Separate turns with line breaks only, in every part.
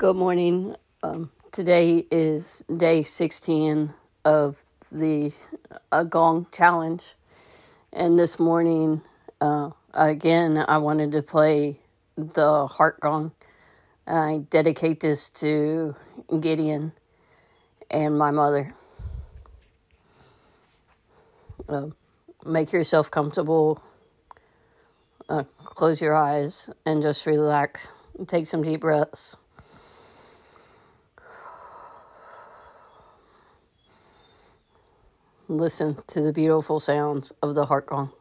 Good morning. Um, today is day 16 of the uh, Gong Challenge. And this morning, uh, again, I wanted to play the Heart Gong. I dedicate this to Gideon and my mother. Uh, make yourself comfortable, uh, close your eyes, and just relax. Take some deep breaths. Listen to the beautiful sounds of the heart gong.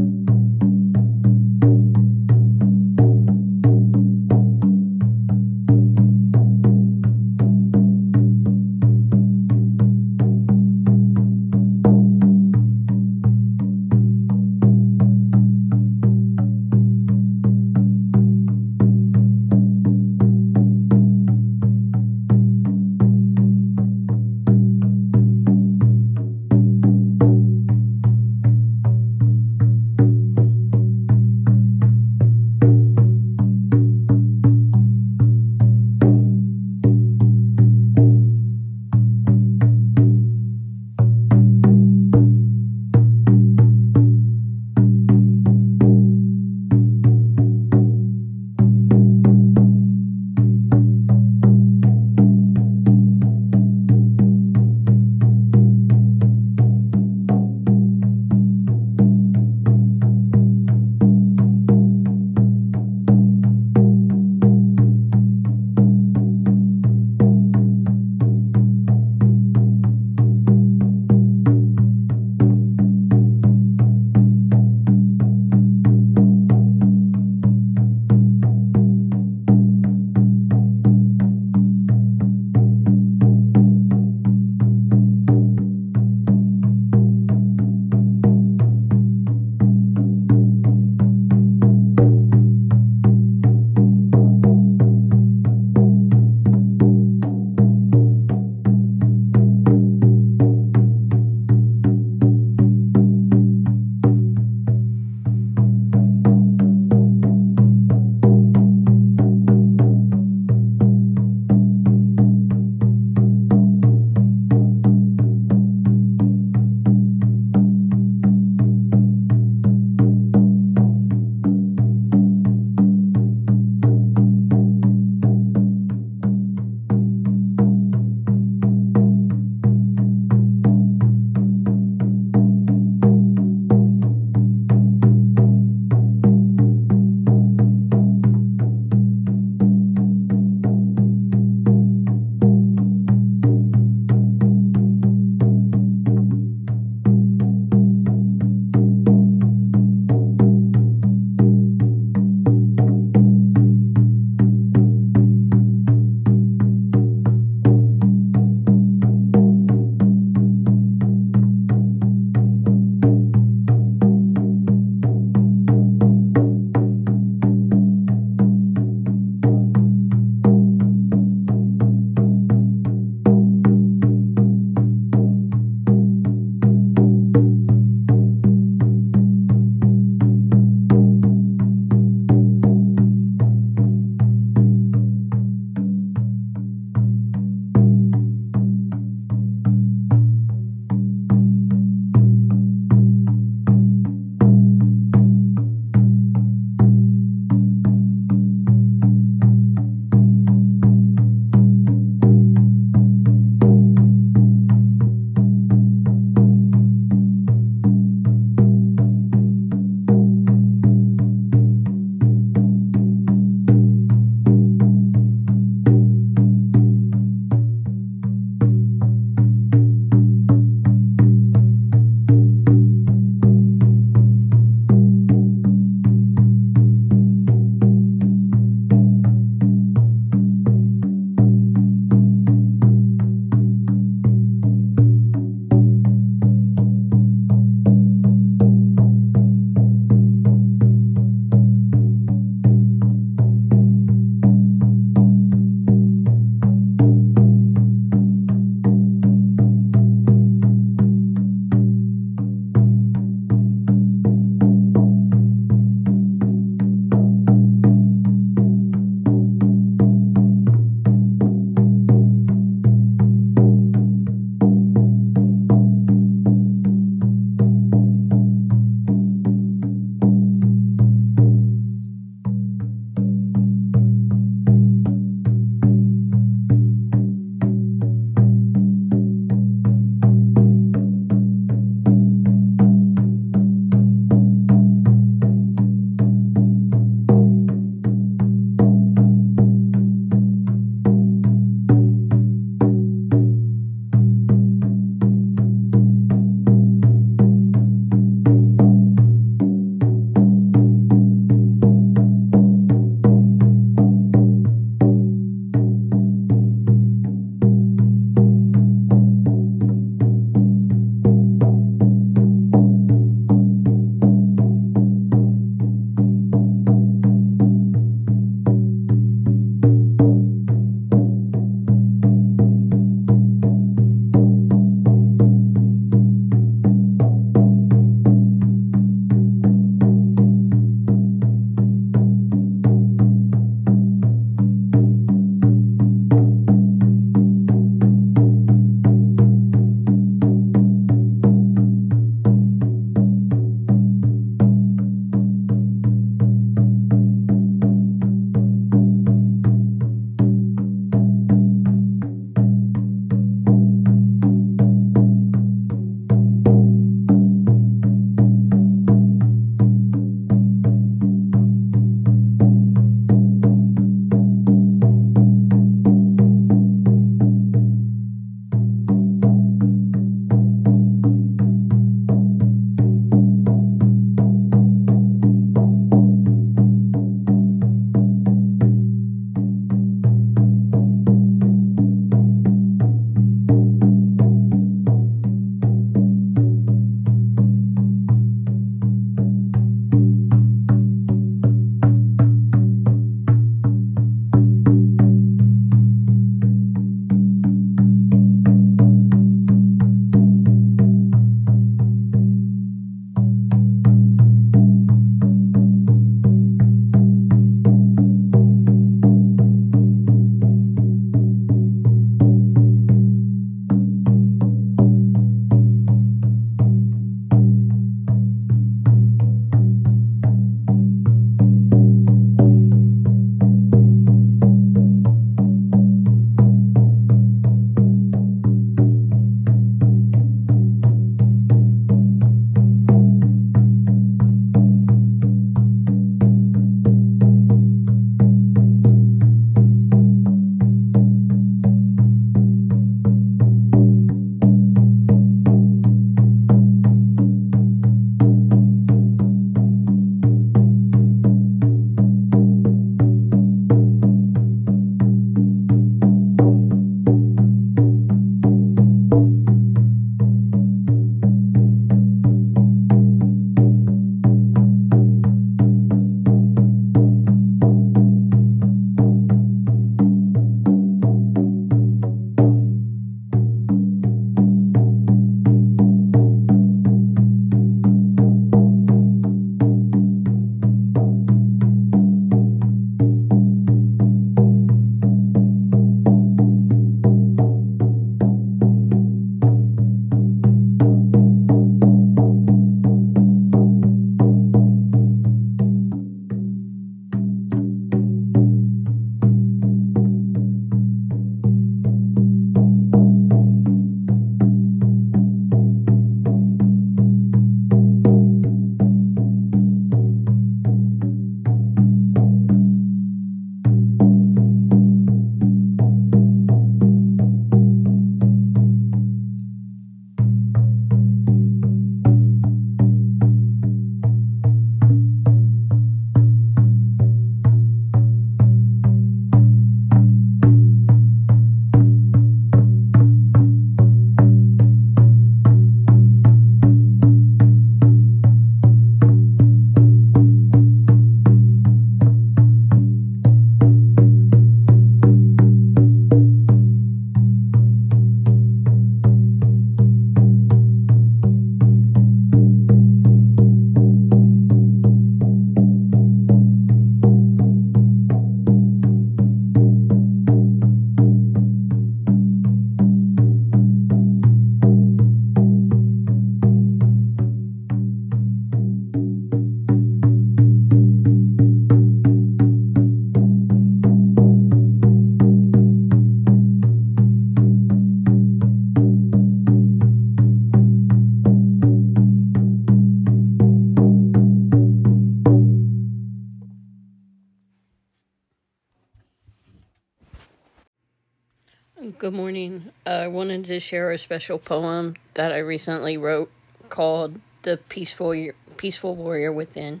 I wanted to share a special poem that I recently wrote called "The Peaceful Peaceful Warrior Within."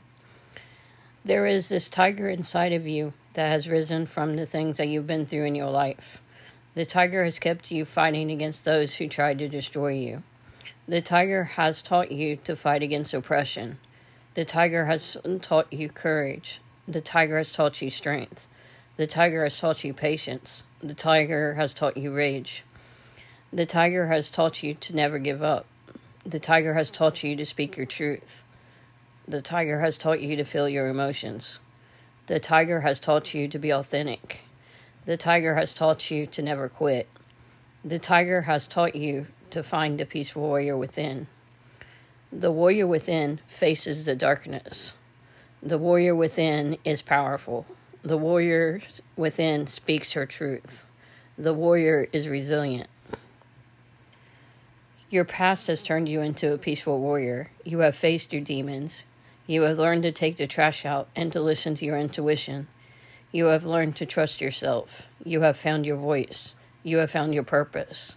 There is this tiger inside of you that has risen from the things that you've been through in your life. The tiger has kept you fighting against those who tried to destroy you. The tiger has taught you to fight against oppression. The tiger has taught you courage. The tiger has taught you strength. The tiger has taught you patience. The tiger has taught you rage. The tiger has taught you to never give up. The tiger has taught you to speak your truth. The tiger has taught you to feel your emotions. The tiger has taught you to be authentic. The tiger has taught you to never quit. The tiger has taught you to find the peaceful warrior within. The warrior within faces the darkness. The warrior within is powerful. The warrior within speaks her truth. The warrior is resilient. Your past has turned you into a peaceful warrior. You have faced your demons. You have learned to take the trash out and to listen to your intuition. You have learned to trust yourself. You have found your voice. You have found your purpose.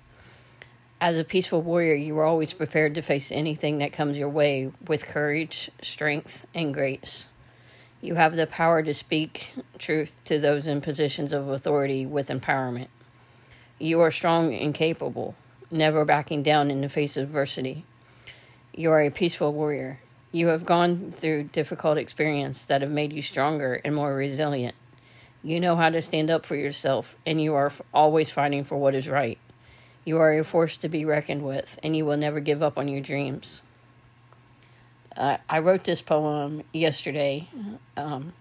As a peaceful warrior, you are always prepared to face anything that comes your way with courage, strength, and grace. You have the power to speak truth to those in positions of authority with empowerment. You are strong and capable, never backing down in the face of adversity. You are a peaceful warrior. You have gone through difficult experiences that have made you stronger and more resilient. You know how to stand up for yourself, and you are always fighting for what is right. You are a force to be reckoned with, and you will never give up on your dreams. Uh, I wrote this poem yesterday. Um,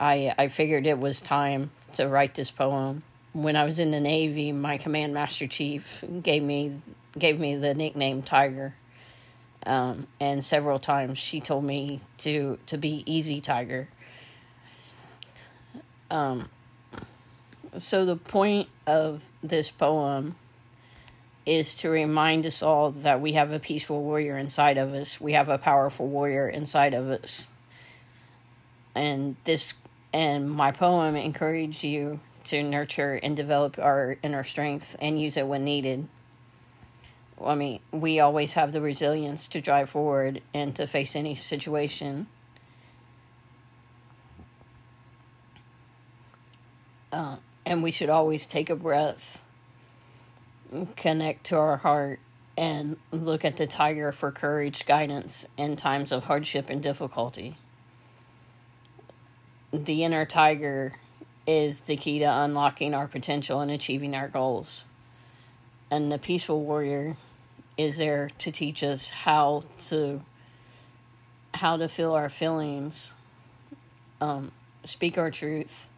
I I figured it was time to write this poem. When I was in the Navy, my command master chief gave me gave me the nickname Tiger, um, and several times she told me to to be easy Tiger. Um, so the point of this poem is to remind us all that we have a peaceful warrior inside of us. We have a powerful warrior inside of us. And this and my poem encourage you to nurture and develop our inner strength and use it when needed. I mean, we always have the resilience to drive forward and to face any situation. Uh, and we should always take a breath connect to our heart and look at the tiger for courage, guidance in times of hardship and difficulty. The inner tiger is the key to unlocking our potential and achieving our goals. And the peaceful warrior is there to teach us how to how to feel our feelings, um, speak our truth,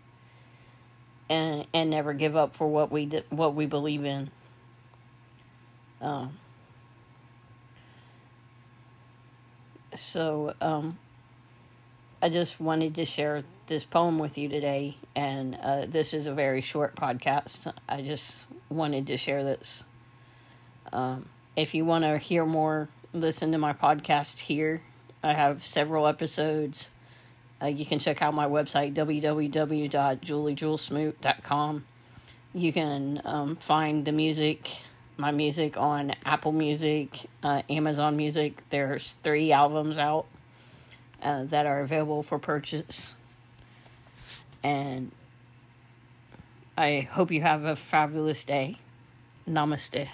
and and never give up for what we what we believe in. Um, so um, I just wanted to share this poem with you today, and uh, this is a very short podcast. I just wanted to share this. Um, if you want to hear more, listen to my podcast here. I have several episodes. Uh, you can check out my website, www.juliejulesmoot.com. You can um, find the music my music on Apple Music, uh, Amazon Music. There's three albums out uh, that are available for purchase. And I hope you have a fabulous day. Namaste.